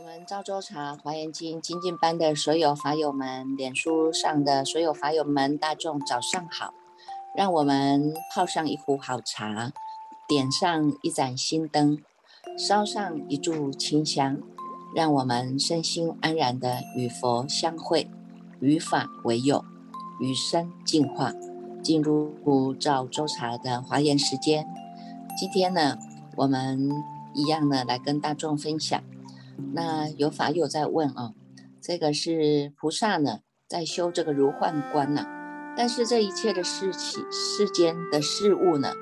我们赵州茶华严经精进班的所有法友们，脸书上的所有法友们，大众早上好！让我们泡上一壶好茶，点上一盏心灯，烧上一炷清香，让我们身心安然的与佛相会，与法为友，与生进化，进入古赵州茶的华严时间。今天呢，我们一样呢来跟大众分享。那有法友在问啊，这个是菩萨呢在修这个如幻观呢，但是这一切的事情、世间的事物呢，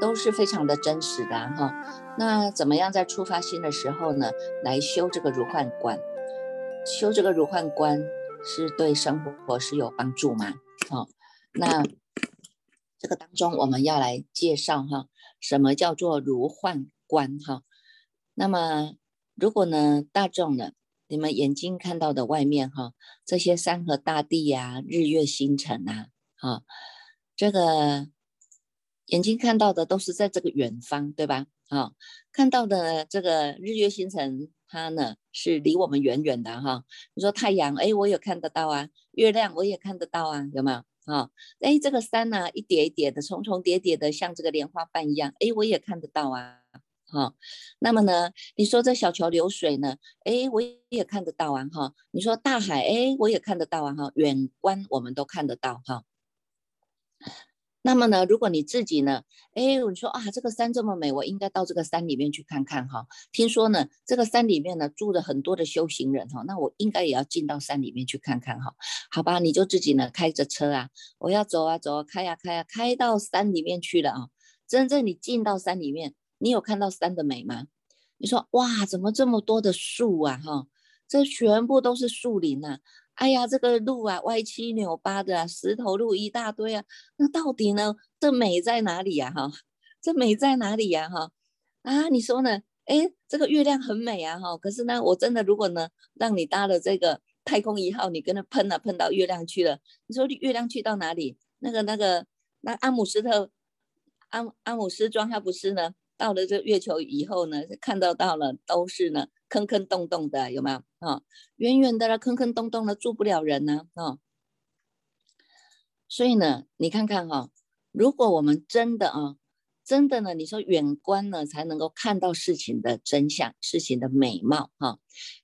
都是非常的真实的哈。那怎么样在触发心的时候呢，来修这个如幻观？修这个如幻观是对生活是有帮助吗？好，那这个当中我们要来介绍哈，什么叫做如幻观哈？那么。如果呢，大众呢，你们眼睛看到的外面哈，这些山河大地呀、日月星辰啊，哈，这个眼睛看到的都是在这个远方，对吧？啊，看到的这个日月星辰，它呢是离我们远远的哈。你说太阳，哎，我也看得到啊；月亮我也看得到啊，有没有？啊，哎，这个山呢，一叠一叠的，重重叠叠的，像这个莲花瓣一样，哎，我也看得到啊。哈，那么呢？你说这小桥流水呢？哎，我也看得到啊！哈，你说大海，哎，我也看得到啊！哈，远观我们都看得到哈。那么呢，如果你自己呢，哎，你说啊，这个山这么美，我应该到这个山里面去看看哈。听说呢，这个山里面呢住了很多的修行人哈，那我应该也要进到山里面去看看哈。好吧，你就自己呢开着车啊，我要走啊走啊，开呀开呀，开到山里面去了啊。真正你进到山里面。你有看到山的美吗？你说哇，怎么这么多的树啊？哈，这全部都是树林呐！哎呀，这个路啊，歪七扭八的，石头路一大堆啊。那到底呢，这美在哪里呀？哈，这美在哪里呀？哈，啊，你说呢？哎，这个月亮很美啊！哈，可是呢，我真的如果呢，让你搭了这个太空一号，你跟它喷了，喷到月亮去了，你说月亮去到哪里？那个那个那阿姆斯特阿阿姆斯庄，它不是呢？到了这月球以后呢，看到到了都是呢坑坑洞洞的，有没有啊？远远的了，坑坑洞洞的，住不了人呢啊。所以呢，你看看哈，如果我们真的啊。真的呢，你说远观呢，才能够看到事情的真相，事情的美貌哈。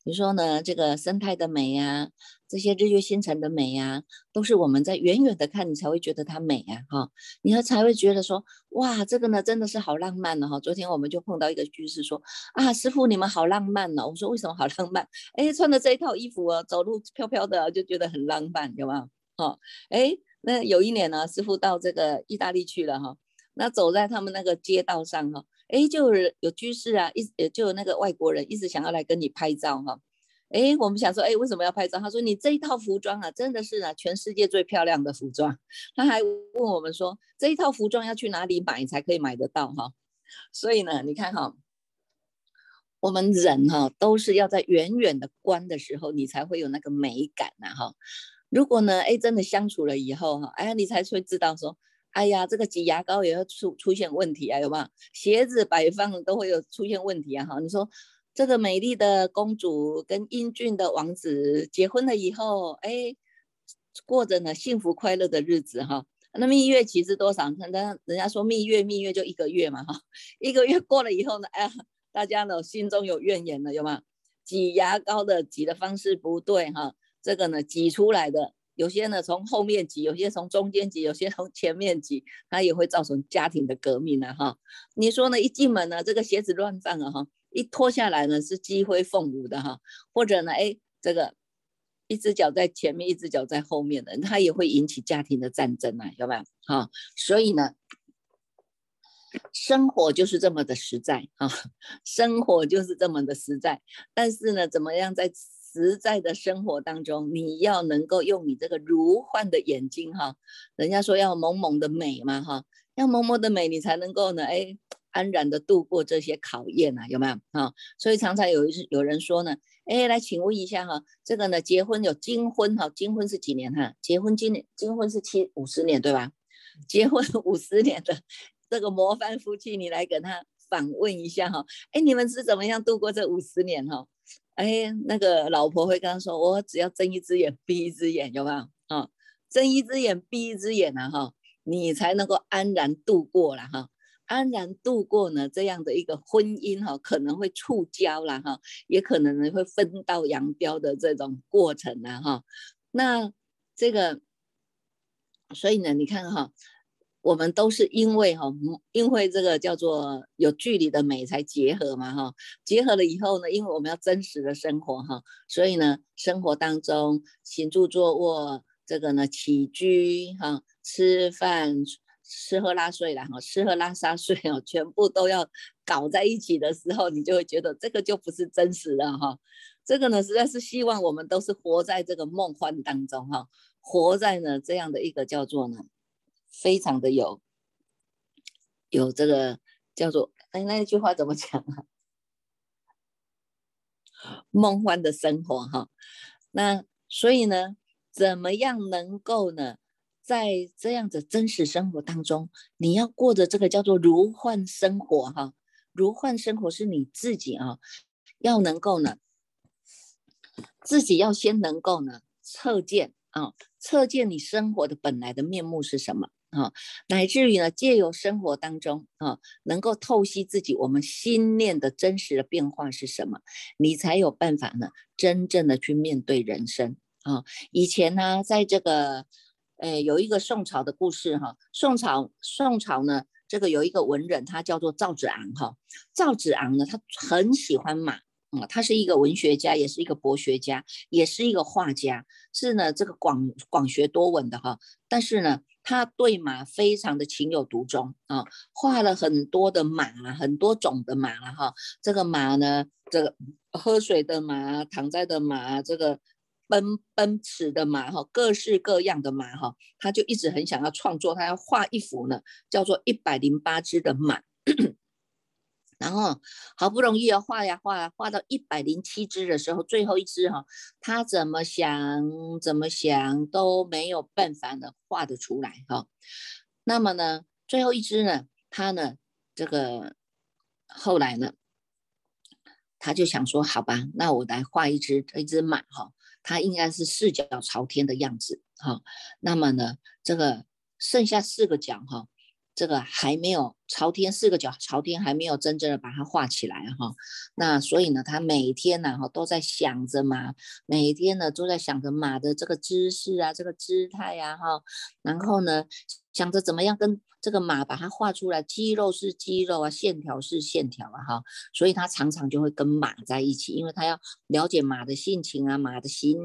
你说呢，这个生态的美呀，这些日月星辰的美呀，都是我们在远远的看，你才会觉得它美呀哈。你要才会觉得说，哇，这个呢真的是好浪漫呢哈。昨天我们就碰到一个居士说，啊，师傅你们好浪漫呢。我说为什么好浪漫？哎，穿的这一套衣服啊，走路飘飘的，就觉得很浪漫，有没有？哈，哎，那有一年呢，师傅到这个意大利去了哈。那走在他们那个街道上哈，哎，就有居士啊，一就有那个外国人一直想要来跟你拍照哈，哎，我们想说，哎，为什么要拍照？他说你这一套服装啊，真的是啊，全世界最漂亮的服装。他还问我们说，这一套服装要去哪里买才可以买得到哈？所以呢，你看哈，我们人哈都是要在远远的观的时候，你才会有那个美感呐哈。如果呢，哎，真的相处了以后哈，哎，你才会知道说。哎呀，这个挤牙膏也要出出现问题啊，有没有？鞋子摆放都会有出现问题啊，哈！你说这个美丽的公主跟英俊的王子结婚了以后，哎，过着呢幸福快乐的日子哈。那蜜月期是多少？那人家说蜜月蜜月就一个月嘛，哈，一个月过了以后呢，哎呀，大家呢心中有怨言了，有吗？挤牙膏的挤的方式不对哈，这个呢挤出来的。有些呢从后面挤，有些从中间挤，有些从前面挤，它也会造成家庭的革命呢哈。你说呢？一进门呢，这个鞋子乱放了哈，一脱下来呢是鸡飞凤舞的哈，或者呢，哎，这个一只脚在前面，一只脚在后面的，它也会引起家庭的战争啊，有没有？哈，所以呢，生活就是这么的实在啊，生活就是这么的实在，但是呢，怎么样在？实在的生活当中，你要能够用你这个如幻的眼睛哈，人家说要萌萌的美嘛哈，要萌萌的美，你才能够呢哎安然的度过这些考验呐，有没有啊？所以常常有一有人说呢，哎，来请问一下哈，这个呢结婚有金婚哈，金婚是几年哈？结婚今年金婚是七五十年对吧？结婚五十年的这个模范夫妻，你来跟他访问一下哈，哎，你们是怎么样度过这五十年哈？哎，那个老婆会跟他说：“我只要睁一只眼闭一只眼，有没有？啊，睁一只眼闭一只眼啊，哈，你才能够安然度过了哈，安然度过呢这样的一个婚姻哈，可能会触礁了哈，也可能呢会分道扬镳的这种过程啊哈。那这个，所以呢，你看哈。”我们都是因为哈，因为这个叫做有距离的美才结合嘛哈，结合了以后呢，因为我们要真实的生活哈，所以呢，生活当中行住坐卧这个呢起居哈，吃饭吃喝拉睡啦哈，吃喝拉撒睡哦，全部都要搞在一起的时候，你就会觉得这个就不是真实的哈，这个呢实在是希望我们都是活在这个梦幻当中哈，活在呢这样的一个叫做呢。非常的有有这个叫做哎那一句话怎么讲啊？梦幻的生活哈，那所以呢，怎么样能够呢，在这样的真实生活当中，你要过的这个叫做如幻生活哈，如幻生活是你自己啊，要能够呢，自己要先能够呢，测见啊，测见你生活的本来的面目是什么。啊，乃至于呢，借由生活当中啊，能够透析自己我们心念的真实的变化是什么，你才有办法呢，真正的去面对人生啊。以前呢，在这个，呃，有一个宋朝的故事哈，宋朝宋朝呢，这个有一个文人，他叫做赵子昂哈，赵子昂呢，他很喜欢马。啊，他是一个文学家，也是一个博学家，也是一个画家，是呢这个广广学多闻的哈。但是呢，他对马非常的情有独钟啊，画了很多的马，很多种的马了哈。这个马呢，这个喝水的马，躺在的马，这个奔奔驰的马哈，各式各样的马哈，他就一直很想要创作，他要画一幅呢，叫做一百零八只的马。然后好不容易要画呀画，画到一百零七只的时候，最后一只哈，他怎么想怎么想都没有办法呢画得出来哈。那么呢，最后一只呢，他呢这个后来呢，他就想说，好吧，那我来画一只一只马哈，它应该是四脚朝天的样子哈。那么呢，这个剩下四个脚哈。这个还没有朝天四个角朝天还没有真正的把它画起来哈，那所以呢，他每天呢哈都在想着马，每天呢都在想着马的这个姿势啊，这个姿态呀哈，然后呢想着怎么样跟。这个马把它画出来，肌肉是肌肉啊，线条是线条啊，哈，所以他常常就会跟马在一起，因为他要了解马的性情啊，马的行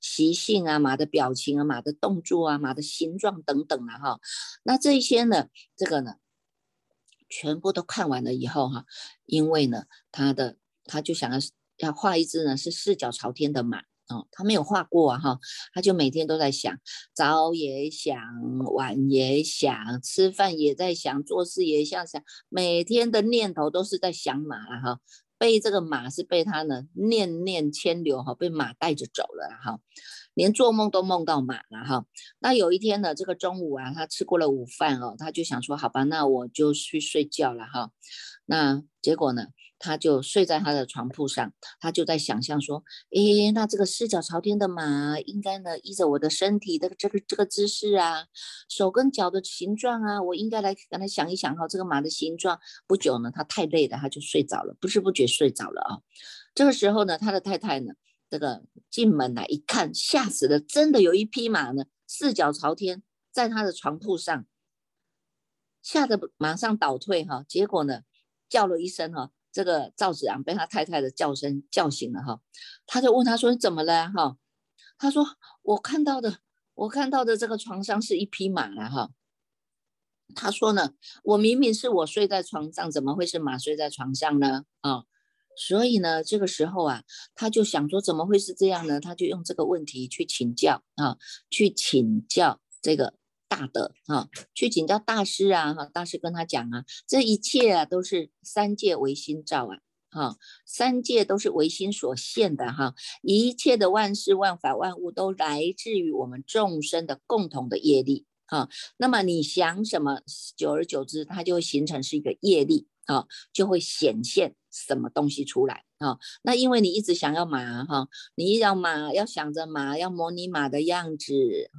习性啊，马的表情啊，马的动作啊，马的形状等等啊，哈，那这一些呢，这个呢，全部都看完了以后哈，因为呢，他的他就想要要画一只呢是四脚朝天的马。哦，他没有画过啊，哈，他就每天都在想，早也想，晚也想，吃饭也在想，做事也像想，每天的念头都是在想马了哈，被这个马是被他呢念念牵流哈，被马带着走了哈，连做梦都梦到马了哈。那有一天呢，这个中午啊，他吃过了午饭哦，他就想说，好吧，那我就去睡觉了哈。那结果呢？他就睡在他的床铺上，他就在想象说：，诶，那这个四脚朝天的马，应该呢依着我的身体的这个这个姿势啊，手跟脚的形状啊，我应该来跟他想一想哈，这个马的形状。不久呢，他太累了，他就睡着了，不知不觉睡着了啊。这个时候呢，他的太太呢，这个进门来一看，吓死了，真的有一匹马呢，四脚朝天在他的床铺上，吓得马上倒退哈，结果呢，叫了一声哈。这个赵子昂被他太太的叫声叫醒了哈，他就问他说：“你怎么了？”哈，他说：“我看到的，我看到的这个床上是一匹马了哈。”他说呢：“我明明是我睡在床上，怎么会是马睡在床上呢？”啊，所以呢，这个时候啊，他就想说：“怎么会是这样呢？”他就用这个问题去请教啊，去请教这个。大德啊，去请教大师啊哈，大师跟他讲啊，这一切啊都是三界唯心造啊，哈，三界都是唯心所现的哈，一切的万事万法万物都来自于我们众生的共同的业力啊，那么你想什么，久而久之，它就会形成是一个业力啊，就会显现什么东西出来啊？那因为你一直想要马哈，你要马要想着马，要模拟马的样子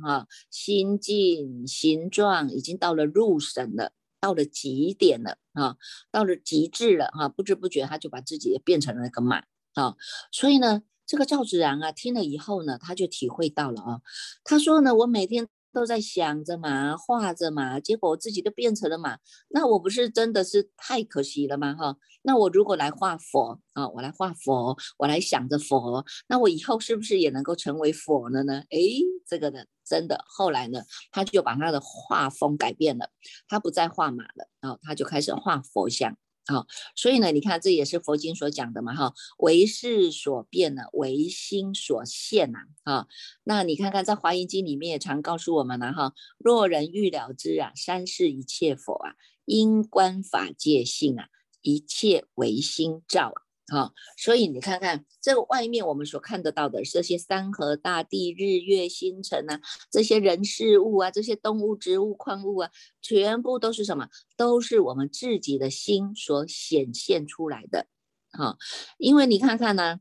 哈，心境形状已经到了入神了，到了极点了啊，到了极致了哈，不知不觉他就把自己也变成了那个马啊，所以呢，这个赵子然啊听了以后呢，他就体会到了啊，他说呢，我每天。都在想着嘛，画着嘛，结果我自己都变成了嘛，那我不是真的是太可惜了吗？哈，那我如果来画佛啊，我来画佛，我来想着佛，那我以后是不是也能够成为佛了呢？诶，这个呢，真的，后来呢，他就把他的画风改变了，他不再画马了，然后他就开始画佛像。好，所以呢，你看这也是佛经所讲的嘛，哈，为事所变呢，为心所现呐，啊，那你看看在华严经里面也常告诉我们了，哈，若人欲了之啊，三世一切佛啊，因观法界性啊，一切唯心造啊。好，所以你看看这个外面我们所看得到的这些山河大地、日月星辰啊，这些人事物啊，这些动物、植物、矿物啊，全部都是什么？都是我们自己的心所显现出来的。哈，因为你看看呢，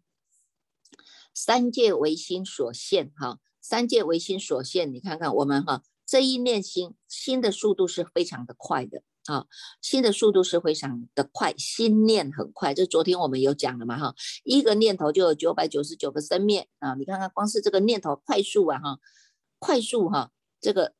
三界唯心所现。哈，三界唯心所现，你看看我们哈这一念心，心的速度是非常的快的。啊，心的速度是非常的快，心念很快。这昨天我们有讲了嘛，哈，一个念头就有九百九十九个生灭啊。你看看，光是这个念头快速啊，哈，快速哈，这个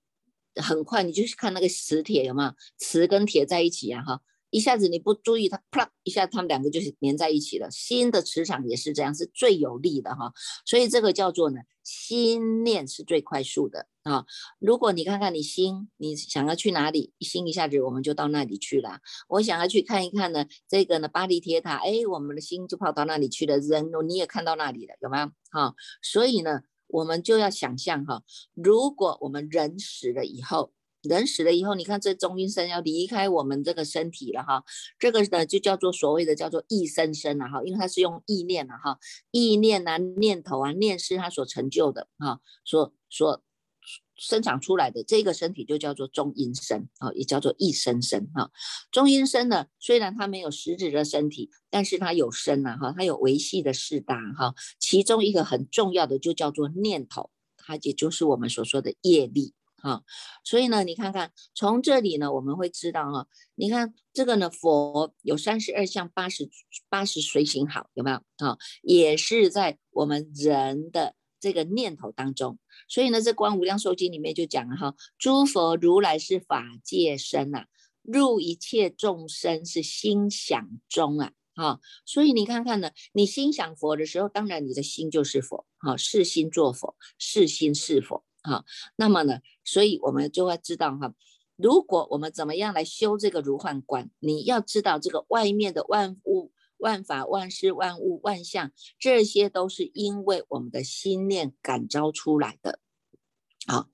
很快，你就是看那个磁铁有没有，磁跟铁在一起啊，哈。一下子你不注意，它啪一下，它们两个就是连在一起了。心的磁场也是这样，是最有力的哈。所以这个叫做呢，心念是最快速的啊。如果你看看你心，你想要去哪里，心一下子我们就到那里去了。我想要去看一看呢，这个呢巴黎铁塔，哎，我们的心就跑到那里去了。人你也看到那里了，有没有？哈，所以呢，我们就要想象哈，如果我们人死了以后。人死了以后，你看这中阴身要离开我们这个身体了哈，这个呢就叫做所谓的叫做意生生了哈，因为它是用意念了哈，意念啊、念头啊、念是它所成就的哈，所所生长出来的这个身体就叫做中阴身啊，也叫做意生身哈。中阴身呢，虽然它没有实质的身体，但是它有身呐哈，它有维系的四大哈，其中一个很重要的就叫做念头，它也就是我们所说的业力。啊，所以呢，你看看从这里呢，我们会知道哈，你看这个呢，佛有三十二相八十八十随行好，有没有啊？也是在我们人的这个念头当中。所以呢，这《观无量寿经》里面就讲了哈，诸佛如来是法界身呐，入一切众生是心想中啊，哈。所以你看看呢，你心想佛的时候，当然你的心就是佛，哈，是心作佛，是心是佛。好，那么呢，所以我们就会知道哈，如果我们怎么样来修这个如幻观，你要知道这个外面的万物、万法、万事、万物、万象，这些都是因为我们的心念感召出来的。好，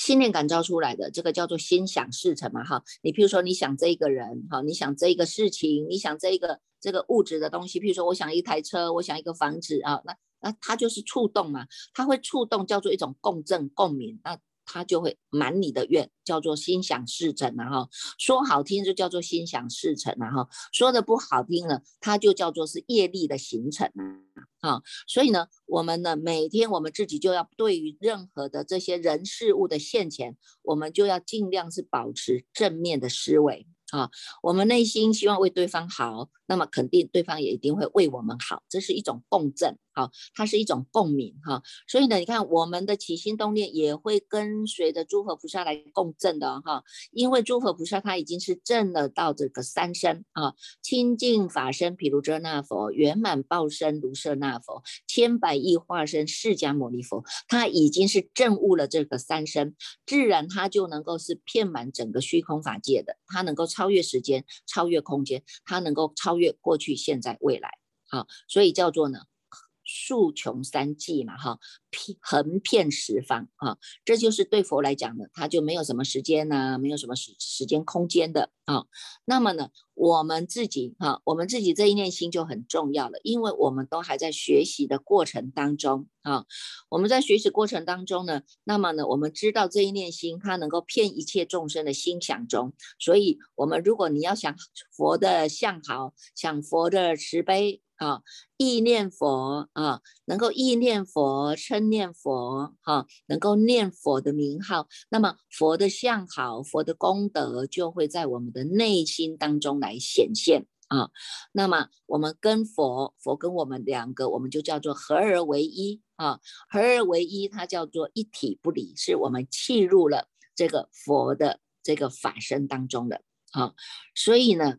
信念感召出来的，这个叫做心想事成嘛。哈，你譬如说你想这一个人，哈，你想这一个事情，你想这一个这个物质的东西，譬如说我想一台车，我想一个房子啊，那。那它就是触动嘛，它会触动，叫做一种共振共鸣，那他就会满你的愿，叫做心想事成然后说好听就叫做心想事成然后说的不好听了，它就叫做是业力的形成啊。啊，所以呢，我们呢每天我们自己就要对于任何的这些人事物的现前，我们就要尽量是保持正面的思维。啊，我们内心希望为对方好，那么肯定对方也一定会为我们好，这是一种共振，好，它是一种共鸣，哈。所以呢，你看我们的起心动念也会跟随着诸佛菩萨来共振的，哈。因为诸佛菩萨他已经是证了到这个三身啊，清净法身毗卢遮那佛，圆满报身卢舍那佛，千百亿化身释迦牟尼佛，他已经是证悟了这个三身，自然他就能够是遍满整个虚空法界的，他能够超。越时间，超越空间，他能够超越过去、现在、未来，好，所以叫做呢，数穷三际嘛，哈，遍横遍十方啊，这就是对佛来讲的，他就没有什么时间呐，没有什么时时间空间的啊。那么呢，我们自己哈，我们自己这一念心就很重要了，因为我们都还在学习的过程当中啊。我们在学习过程当中呢，那么呢，我们知道这一念心它能够骗一切众生的心想中，所以，我们如果你要想佛的相好，想佛的慈悲。啊，意念佛啊，能够意念佛、称念佛，哈，能够念佛的名号，那么佛的相好、佛的功德就会在我们的内心当中来来显现啊。那么我们跟佛，佛跟我们两个，我们就叫做合而为一啊，合而为一，它叫做一体不离，是我们契入了这个佛的这个法身当中的啊。所以呢，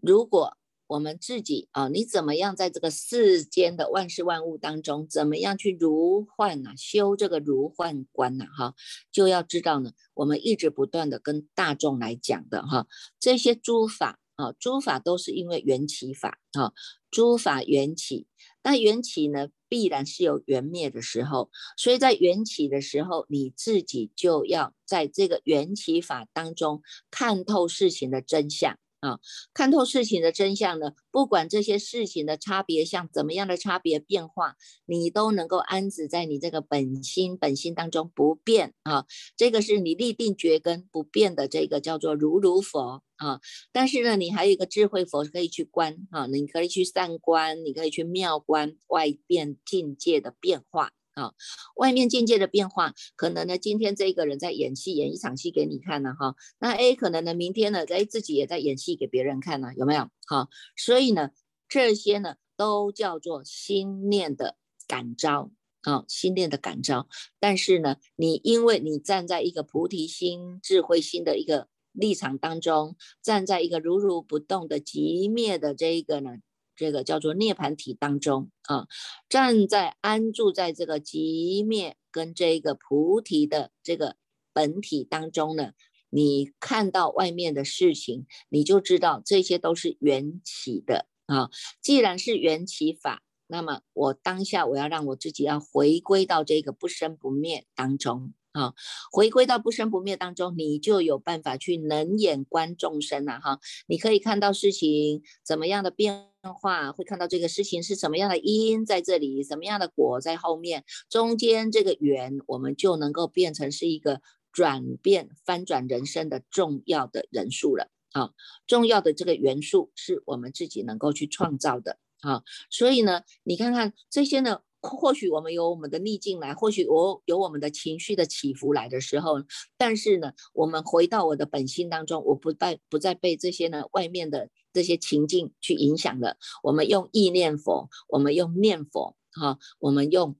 如果我们自己啊，你怎么样在这个世间的万事万物当中，怎么样去如幻呢？修这个如幻观呢？哈，就要知道呢，我们一直不断的跟大众来讲的哈，这些诸法啊，诸法都是因为缘起法啊，诸法缘起，那缘起呢，必然是有缘灭的时候，所以在缘起的时候，你自己就要在这个缘起法当中看透事情的真相。啊，看透事情的真相呢？不管这些事情的差别像怎么样的差别变化，你都能够安止在你这个本心本心当中不变啊。这个是你立定觉根不变的，这个叫做如如佛啊。但是呢，你还有一个智慧佛可以去观啊，你可以去散观，你可以去妙观外变境界的变化。啊，外面境界的变化，可能呢，今天这一个人在演戏，演一场戏给你看呢，哈，那 A 可能呢，明天呢，哎，自己也在演戏给别人看呢，有没有？好，所以呢，这些呢，都叫做心念的感召啊，心念的感召。但是呢，你因为你站在一个菩提心、智慧心的一个立场当中，站在一个如如不动的极灭的这一个呢。这个叫做涅盘体当中啊，站在安住在这个极灭跟这个菩提的这个本体当中呢，你看到外面的事情，你就知道这些都是缘起的啊。既然是缘起法，那么我当下我要让我自己要回归到这个不生不灭当中。啊，回归到不生不灭当中，你就有办法去能眼观众生了哈。你可以看到事情怎么样的变的话，会看到这个事情是什么样的因在这里，什么样的果在后面，中间这个缘，我们就能够变成是一个转变、翻转人生的重要的人数了啊。重要的这个元素是我们自己能够去创造的啊。所以呢，你看看这些呢。或许我们有我们的逆境来，或许我有我们的情绪的起伏来的时候，但是呢，我们回到我的本心当中，我不再不再被这些呢外面的这些情境去影响了。我们用意念佛，我们用念佛，哈，我们用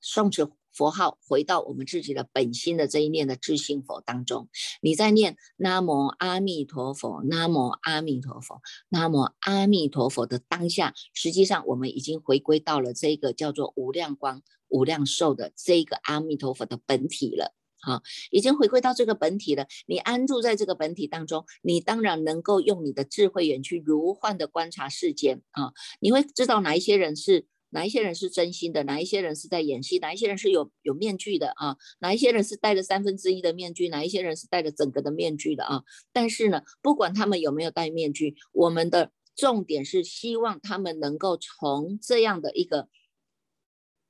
双持。佛号回到我们自己的本心的这一念的智心佛当中，你在念南无阿弥陀佛，南无阿弥陀佛，南无阿弥陀佛的当下，实际上我们已经回归到了这个叫做无量光、无量寿的这个阿弥陀佛的本体了。好，已经回归到这个本体了。你安住在这个本体当中，你当然能够用你的智慧眼去如幻的观察世间啊，你会知道哪一些人是。哪一些人是真心的？哪一些人是在演戏？哪一些人是有有面具的啊？哪一些人是戴着三分之一的面具？哪一些人是戴着整个的面具的啊？但是呢，不管他们有没有戴面具，我们的重点是希望他们能够从这样的一个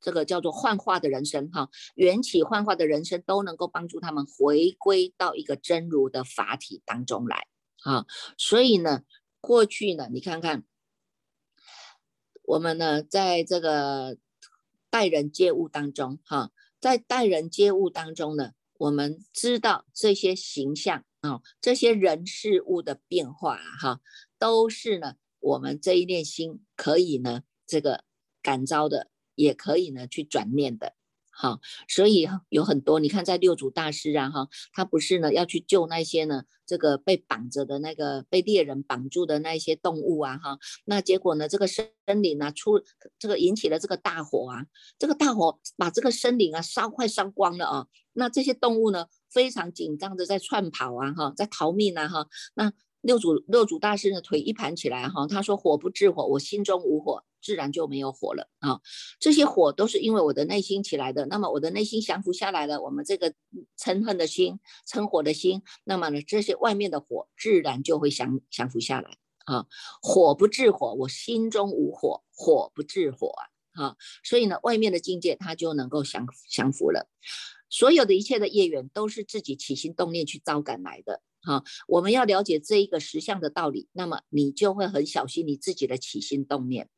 这个叫做幻化的人生哈，缘起幻化的人生都能够帮助他们回归到一个真如的法体当中来啊。所以呢，过去呢，你看看。我们呢，在这个待人接物当中，哈，在待人接物当中呢，我们知道这些形象啊，这些人事物的变化，哈，都是呢，我们这一念心可以呢，这个感召的，也可以呢，去转念的。好，所以有很多，你看在六祖大师啊，哈，他不是呢要去救那些呢，这个被绑着的那个被猎人绑住的那些动物啊，哈，那结果呢，这个森林啊出这个引起了这个大火啊，这个大火把这个森林啊烧快烧光了啊，那这些动物呢非常紧张的在窜跑啊，哈，在逃命啊，哈，那六祖六祖大师的腿一盘起来哈，他说火不治火，我心中无火。自然就没有火了啊。这些火都是因为我的内心起来的，那么我的内心降服下来了，我们这个嗔恨的心、嗔火的心，那么呢，这些外面的火自然就会降降服下来啊。火不治火，我心中无火，火不治火啊啊，所以呢，外面的境界它就能够降降服了。所有的一切的业缘都是自己起心动念去招感来的。哈，我们要了解这一个实相的道理，那么你就会很小心你自己的起心动念，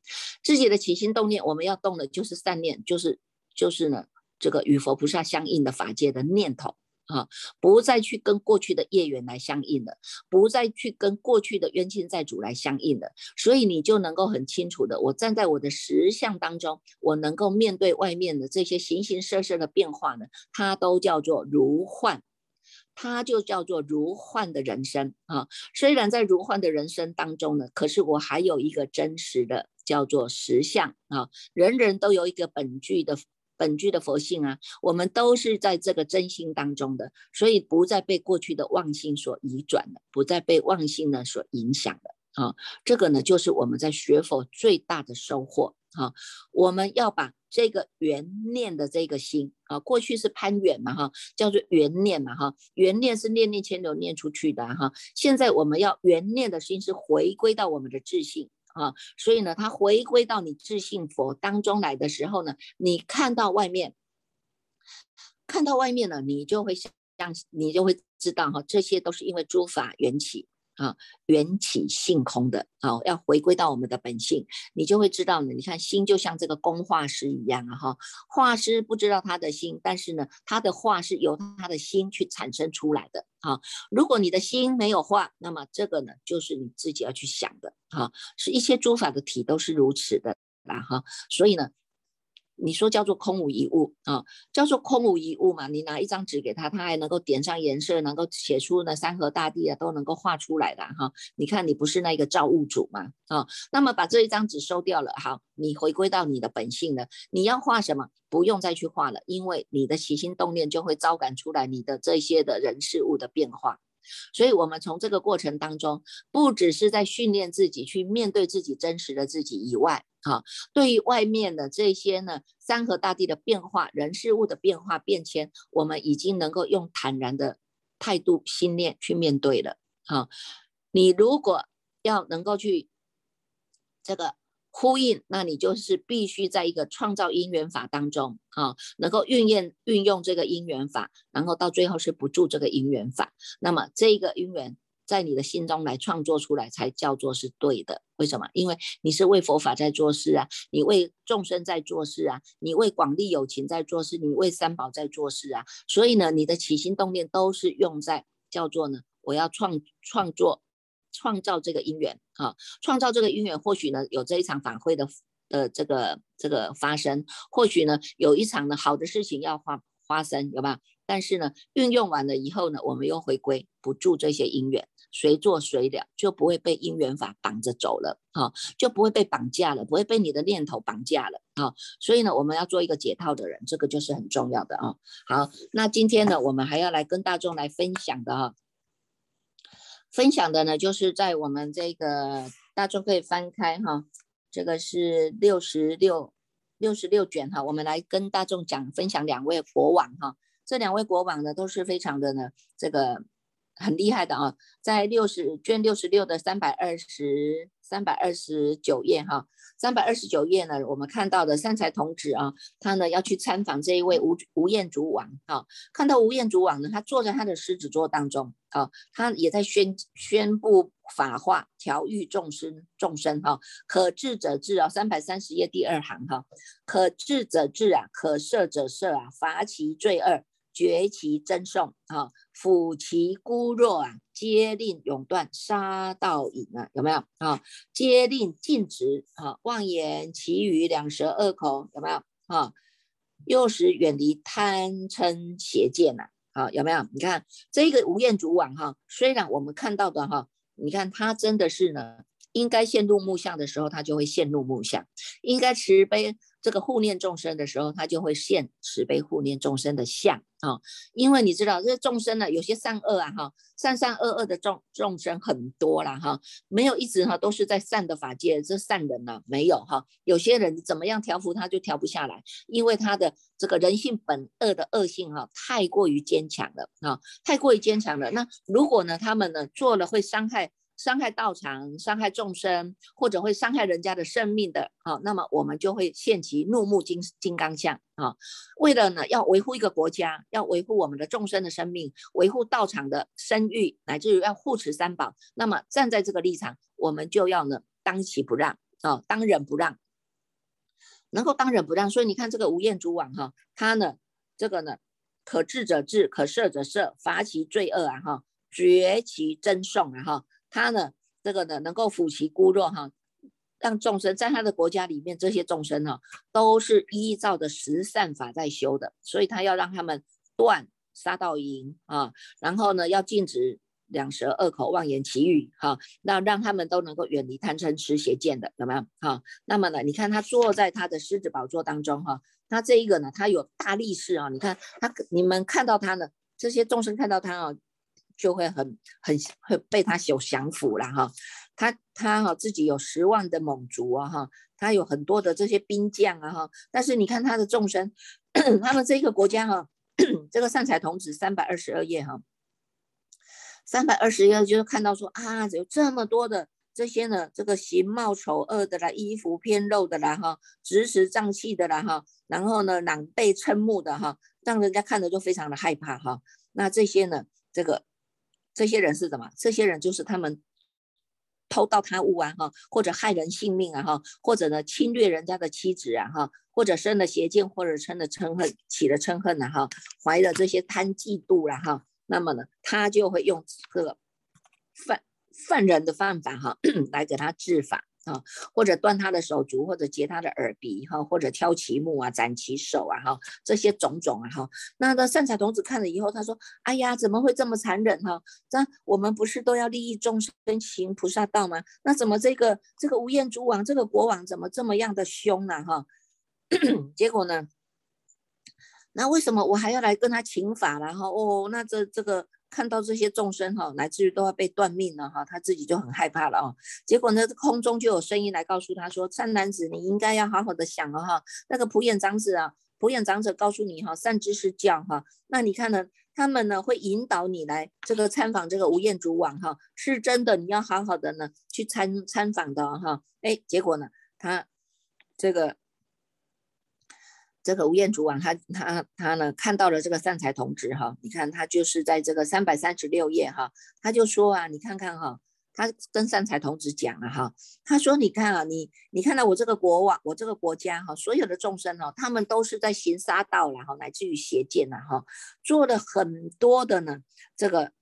自己的起心动念，我们要动的就是善念，就是就是呢，这个与佛菩萨相应的法界的念头啊，不再去跟过去的业缘来相应了，不再去跟过去的冤亲债主来相应了，所以你就能够很清楚的，我站在我的实相当中，我能够面对外面的这些形形色色的变化呢，它都叫做如幻。它就叫做如幻的人生啊，虽然在如幻的人生当中呢，可是我还有一个真实的叫做实相啊，人人都有一个本具的本具的佛性啊，我们都是在这个真心当中的，所以不再被过去的妄心所移转了，不再被妄心呢所影响了啊，这个呢就是我们在学佛最大的收获。哈，我们要把这个缘念的这个心啊，过去是攀缘嘛，哈，叫做缘念嘛，哈，缘念是念念牵流念出去的，哈，现在我们要缘念的心是回归到我们的自信啊，所以呢，它回归到你自信佛当中来的时候呢，你看到外面，看到外面呢，你就会想，你就会知道哈，这些都是因为诸法缘起。啊，缘起性空的，啊，要回归到我们的本性，你就会知道呢。你看心就像这个工画师一样啊，哈，画师不知道他的心，但是呢，他的画是由他的心去产生出来的啊。如果你的心没有画，那么这个呢，就是你自己要去想的啊。是一切诸法的体都是如此的啦，哈。所以呢。你说叫做空无一物啊，叫做空无一物嘛？你拿一张纸给他，他还能够点上颜色，能够写出那山河大地啊，都能够画出来的哈。你看你不是那个造物主嘛啊？那么把这一张纸收掉了，好，你回归到你的本性了。你要画什么？不用再去画了，因为你的起心动念就会招感出来你的这些的人事物的变化。所以，我们从这个过程当中，不只是在训练自己去面对自己真实的自己以外，哈，对于外面的这些呢，山河大地的变化、人事物的变化变迁，我们已经能够用坦然的态度、心念去面对了。哈，你如果要能够去这个。呼应，那你就是必须在一个创造因缘法当中啊，能够运用运用这个因缘法，然后到最后是不住这个因缘法。那么这个因缘在你的心中来创作出来，才叫做是对的。为什么？因为你是为佛法在做事啊，你为众生在做事啊，你为广利有情在做事，你为三宝在做事啊。所以呢，你的起心动念都是用在叫做呢，我要创创作。创造这个因缘啊，创造这个因缘，或许呢有这一场法会的的这个这个发生，或许呢有一场呢好的事情要发发生，有吧？但是呢运用完了以后呢，我们又回归不住这些因缘，随做随了，就不会被因缘法绑着走了啊，就不会被绑架了，不会被你的念头绑架了啊。所以呢，我们要做一个解套的人，这个就是很重要的啊。好，那今天呢，我们还要来跟大众来分享的哈。分享的呢，就是在我们这个大众可以翻开哈，这个是六十六六十六卷哈，我们来跟大众讲分享两位国王哈，这两位国王呢都是非常的呢这个很厉害的啊，在六十卷六十六的三百二十三百二十九页哈。三百二十九页呢，我们看到的三才童子啊，他呢要去参访这一位吴吴彦祖王啊，看到吴彦祖王呢，他坐在他的狮子座当中啊，他也在宣宣布法化，调御众生众生哈，可治者治啊，三百三十页第二行哈，可治者治啊，可赦者赦啊，罚其罪恶。绝其真颂啊，抚其孤弱啊，皆令永断杀盗淫啊，有没有啊？皆令禁止啊，妄言其余两舌恶口有没有啊？又使远离贪嗔邪见呐，啊，有没有？你看这个吴彦祖网哈，虽然我们看到的哈，你看他真的是呢，应该陷入木相的时候，他就会陷入木相；应该慈悲这个护念众生的时候，他就会现慈悲护念众生的相啊。因为你知道，这众生呢，有些善恶啊，哈，善善恶恶的众众生很多了哈，没有一直哈都是在善的法界，这善人呢没有哈。有些人怎么样调伏他就调不下来，因为他的这个人性本恶的恶性哈太过于坚强了啊，太过于坚强了。那如果呢，他们呢做了会伤害。伤害道场、伤害众生，或者会伤害人家的生命的，啊，那么我们就会现其怒目金金刚相啊。为了呢，要维护一个国家，要维护我们的众生的生命，维护道场的声誉，乃至于要护持三宝，那么站在这个立场，我们就要呢当其不让啊，当仁不让，能够当仁不让。所以你看这个吴彦祖王哈，他呢这个呢可治者治，可赦者赦，罚其罪恶啊哈，绝其真讼啊哈。他呢，这个呢，能够抚其孤弱哈，让众生在他的国家里面，这些众生哈，都是依照的十善法在修的，所以他要让他们断杀盗淫啊，然后呢，要禁止两舌二口妄言绮语哈，那让他们都能够远离贪嗔痴邪见的，怎么样哈？那么呢，你看他坐在他的狮子宝座当中哈，他这一个呢，他有大力士啊，你看他，你们看到他呢，这些众生看到他啊。就会很很会被他所降服了哈，他他哈自己有十万的猛族啊哈，他有很多的这些兵将啊哈，但是你看他的众生，他们这个国家哈，这个善财童子三百二十二页哈，三百二十页就是看到说啊，有这么多的这些呢，这个形貌丑恶的啦，衣服偏露的啦哈，直食脏器的啦哈，然后呢狼狈瞠目的哈，让人家看着就非常的害怕哈，那这些呢，这个。这些人是什么？这些人就是他们偷盗贪污啊，哈，或者害人性命啊，哈，或者呢侵略人家的妻子啊，哈，或者生了邪见，或者生了嗔恨，起了嗔恨啊，哈，怀了这些贪嫉妒了，哈，那么呢，他就会用这个犯犯人的犯法，哈，来给他治法。啊，或者断他的手足，或者截他的耳鼻，哈，或者挑其目啊，斩其手啊，哈，这些种种啊，哈，那那善财童子看了以后，他说：“哎呀，怎么会这么残忍哈？这我们不是都要利益众生行菩萨道吗？那怎么这个这个吴彦祖王这个国王怎么这么样的凶呢？哈，结果呢，那为什么我还要来跟他请法然后哦，那这这个。”看到这些众生哈，乃至于都要被断命了哈，他自己就很害怕了啊。结果呢，空中就有声音来告诉他说：“善男子，你应该要好好的想了哈。那个普眼长子啊，普眼长者告诉你哈，善知识教哈。那你看呢，他们呢会引导你来这个参访这个无厌主网哈，是真的，你要好好的呢去参参访的哈。哎，结果呢，他这个。这个吴彦祖王，他他他呢，看到了这个善财童子哈，你看他就是在这个三百三十六页哈，他就说啊，你看看哈，他跟善财童子讲了哈，他说你看啊，你你看到我这个国王，我这个国家哈，所有的众生哈，他们都是在行杀道然后乃至于邪见呐哈，做了很多的呢，这个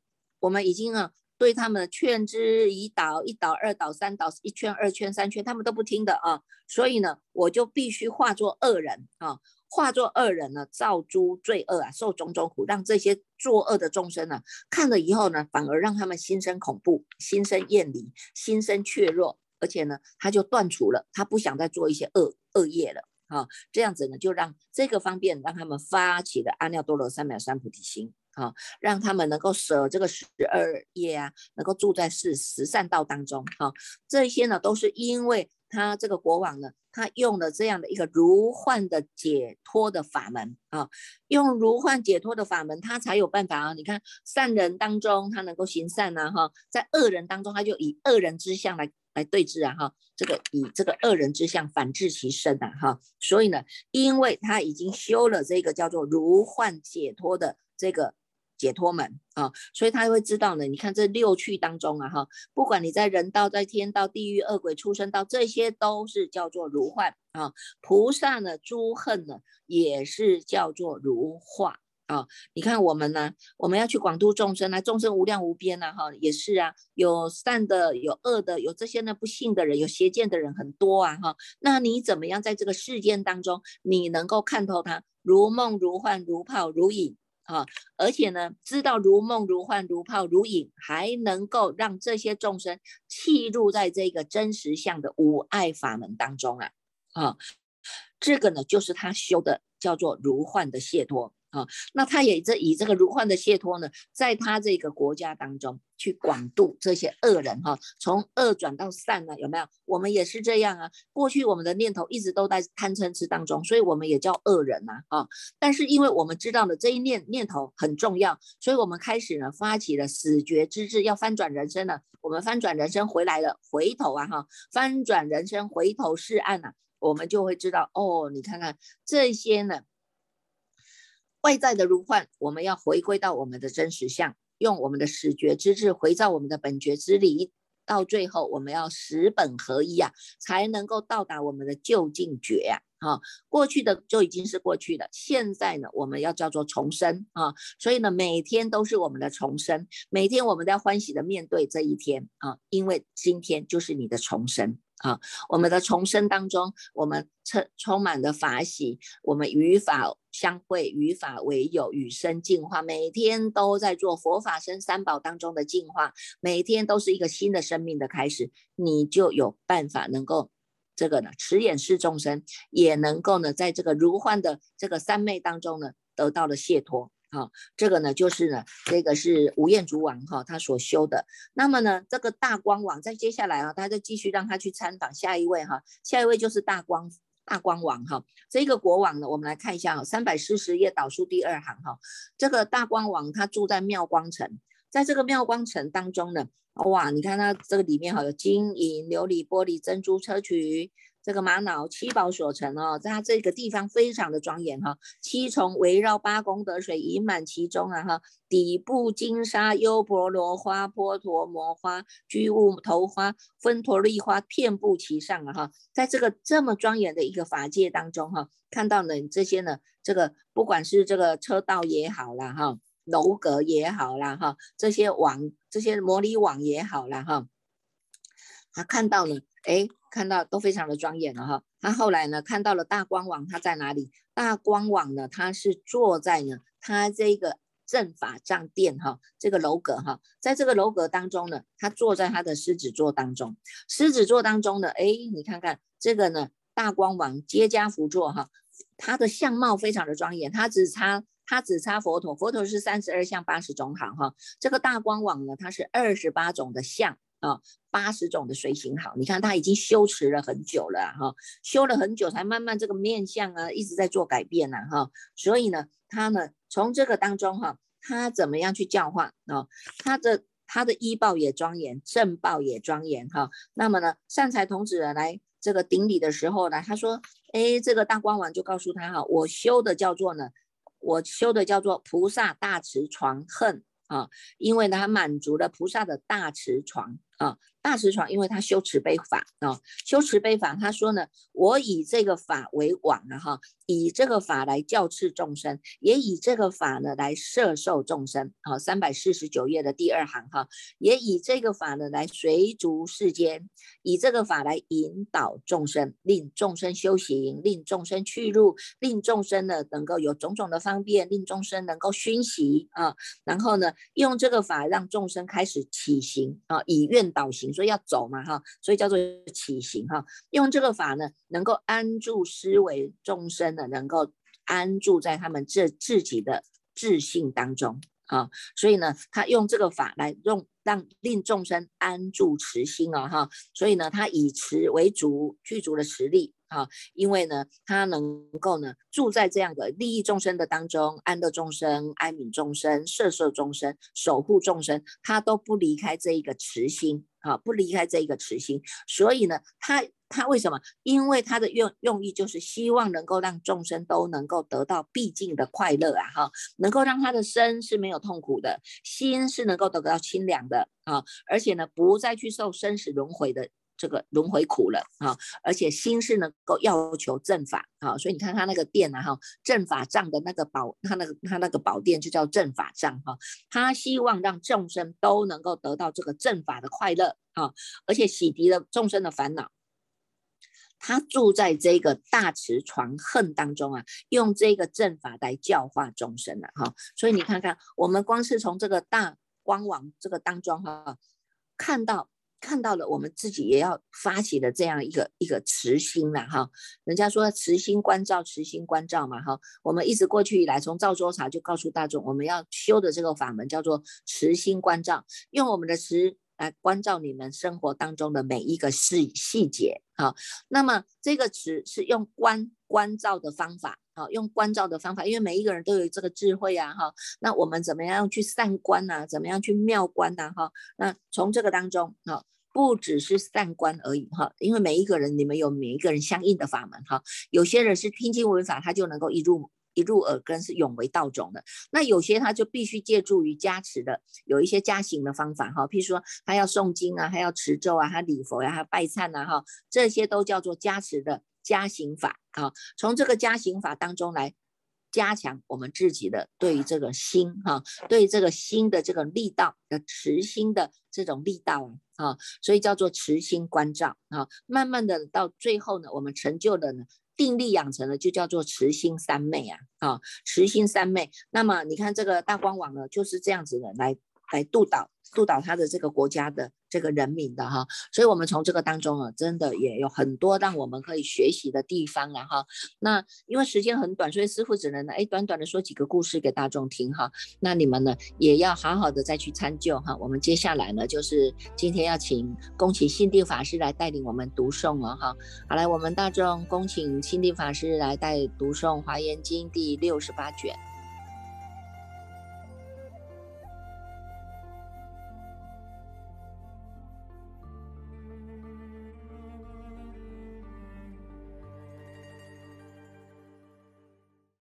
我们已经啊。对他们劝之以导，一导二导三导，一圈二圈三圈，他们都不听的啊。所以呢，我就必须化作恶人啊，化作恶人呢，造诸罪恶啊，受种种苦，让这些作恶的众生呢，看了以后呢，反而让他们心生恐怖，心生厌离，心生怯弱，而且呢，他就断除了，他不想再做一些恶恶业了啊。这样子呢，就让这个方便让他们发起了阿耨多罗三藐三菩提心。啊，让他们能够舍这个十二业啊，能够住在是十善道当中。哈，这些呢，都是因为他这个国王呢，他用了这样的一个如幻的解脱的法门啊，用如幻解脱的法门，他才有办法啊。你看善人当中他能够行善呐，哈，在恶人当中他就以恶人之相来来对峙啊，哈，这个以这个恶人之相反治其身呐，哈。所以呢，因为他已经修了这个叫做如幻解脱的这个。解脱门啊，所以他会知道呢。你看这六趣当中啊，哈，不管你在人道、在天道、地狱、恶鬼、畜生道，这些都是叫做如幻啊。菩萨呢，诸恨呢，也是叫做如化啊。你看我们呢，我们要去广度众生啊，众生无量无边呐，哈，也是啊，有善的，有恶的，有这些呢不幸的人，有邪见的人很多啊，哈。那你怎么样在这个世间当中，你能够看透它，如梦如幻，如泡如影？啊，而且呢，知道如梦如幻如泡如影，还能够让这些众生契入在这个真实相的无爱法门当中啊，啊，这个呢，就是他修的叫做如幻的解脱。啊，那他也这以这个如幻的解脱呢，在他这个国家当中去广度这些恶人哈，从恶转到善呢，有没有？我们也是这样啊。过去我们的念头一直都在贪嗔痴当中，所以我们也叫恶人呐啊。但是因为我们知道了这一念念头很重要，所以我们开始呢发起了死觉之志，要翻转人生了。我们翻转人生回来了，回头啊哈，翻转人生回头是岸呐，我们就会知道哦，你看看这些呢。外在的如幻，我们要回归到我们的真实相，用我们的始觉之智回到我们的本觉之理，到最后我们要十本合一啊，才能够到达我们的究竟觉啊。哈，过去的就已经是过去的，现在呢，我们要叫做重生啊。所以呢，每天都是我们的重生，每天我们都要欢喜的面对这一天啊，因为今天就是你的重生。啊，我们的重生当中，我们充充满了法喜，我们与法相会，与法为友，与生进化，每天都在做佛法生三宝当中的进化，每天都是一个新的生命的开始，你就有办法能够这个呢，持眼视众生，也能够呢，在这个如幻的这个三昧当中呢，得到了解脱。哈，这个呢就是呢，这个是吴彦祖王哈他所修的。那么呢，这个大光王在接下来啊，他就继续让他去参访下一位哈，下一位就是大光大光王哈。这个国王呢，我们来看一下哈，三百四十页导数第二行哈，这个大光王他住在妙光城，在这个妙光城当中呢，哇，你看它这个里面哈有金银琉璃玻璃珍珠砗磲。这个玛瑙七宝所成哦，在它这个地方非常的庄严哈，七重围绕八功德水盈满其中啊哈，底部金沙优婆罗花、波陀摩花、居物头花、分陀利花遍布其上啊哈，在这个这么庄严的一个法界当中哈，看到呢这些呢，这个不管是这个车道也好啦哈，楼阁也好啦哈，这些网这些模拟网也好啦哈，他看到了哎。看到都非常的庄严了哈，他后来呢看到了大光王，他在哪里？大光王呢，他是坐在呢他这个正法藏殿哈，这个楼阁哈，在这个楼阁当中呢，他坐在他的狮子座当中，狮子座当中的哎，你看看这个呢，大光王接家福座哈，他的相貌非常的庄严，他只差他只差佛陀，佛陀是三十二相八十种好哈，这个大光王呢，他是二十八种的相。啊，八十种的随行好，你看他已经修持了很久了哈，修了很久才慢慢这个面相啊一直在做改变呢哈，所以呢，他呢从这个当中哈，他怎么样去教化啊？他的他的医报也庄严，正报也庄严哈。那么呢，善财童子来这个顶礼的时候呢，他说，哎，这个大光王就告诉他哈，我修的叫做呢，我修的叫做菩萨大慈床恨啊，因为呢，他满足了菩萨的大慈床。啊，大慈床，因为他修慈悲法啊，修慈悲法，他说呢，我以这个法为网啊哈。以这个法来教示众生，也以这个法呢来摄受众生。好，三百四十九页的第二行哈，也以这个法呢来随逐世间，以这个法来引导众生，令众生修行，令众生去入，令众生呢能够有种种的方便，令众生能够熏习啊。然后呢，用这个法让众生开始起行啊，以愿导行，所以要走嘛哈，所以叫做起行哈。用这个法呢，能够安住思维众生。能够安住在他们这自己的自信当中啊，所以呢，他用这个法来用让令众生安住慈心啊哈，所以呢，他以慈为主，具足的实力啊，因为呢，他能够呢住在这样的利益众生的当中，安乐众生、安悯众生、摄受众生、守护众生，他都不离开这一个慈心啊，不离开这一个慈心，所以呢，他。他为什么？因为他的用用意就是希望能够让众生都能够得到毕竟的快乐啊，哈，能够让他的身是没有痛苦的，心是能够得到清凉的啊，而且呢，不再去受生死轮回的这个轮回苦了啊，而且心是能够要求正法啊，所以你看他那个殿啊，哈，正法藏的那个宝，他那个他那个宝殿就叫正法藏哈，他希望让众生都能够得到这个正法的快乐啊，而且洗涤了众生的烦恼。他住在这个大慈传恨当中啊，用这个正法来教化众生了哈。所以你看看，我们光是从这个大光网这个当中哈，看到看到了，我们自己也要发起的这样一个一个慈心了哈。人家说慈心关照，慈心关照嘛哈。我们一直过去以来，从赵州茶就告诉大众，我们要修的这个法门叫做慈心关照，用我们的慈。来关照你们生活当中的每一个细细节，好，那么这个词是用关关照的方法，好，用关照的方法，因为每一个人都有这个智慧啊，哈，那我们怎么样去散关呐？怎么样去妙关呐？哈，那从这个当中，哈，不只是散关而已，哈，因为每一个人你们有每一个人相应的法门，哈，有些人是听经闻法，他就能够一入。一入耳根是永为道种的，那有些他就必须借助于加持的，有一些加行的方法哈，譬如说他要诵经啊，他要持咒啊，他礼佛呀，他拜忏呐哈，这些都叫做加持的加行法啊。从这个加行法当中来加强我们自己的对于这个心哈，对这个心的这个力道的持心的这种力道啊，所以叫做持心关照啊。慢慢的到最后呢，我们成就的呢。定力养成了，就叫做慈心三昧啊，啊，慈心三昧。那么你看这个大光网呢，就是这样子的来来督导。督导他的这个国家的这个人民的哈，所以我们从这个当中啊，真的也有很多让我们可以学习的地方了哈。那因为时间很短，所以师傅只能呢，哎，短短的说几个故事给大众听哈。那你们呢，也要好好的再去参究哈。我们接下来呢，就是今天要请恭请心地法师来带领我们读诵了哈。好来，我们大众恭请心地法师来带读诵《华严经》第六十八卷。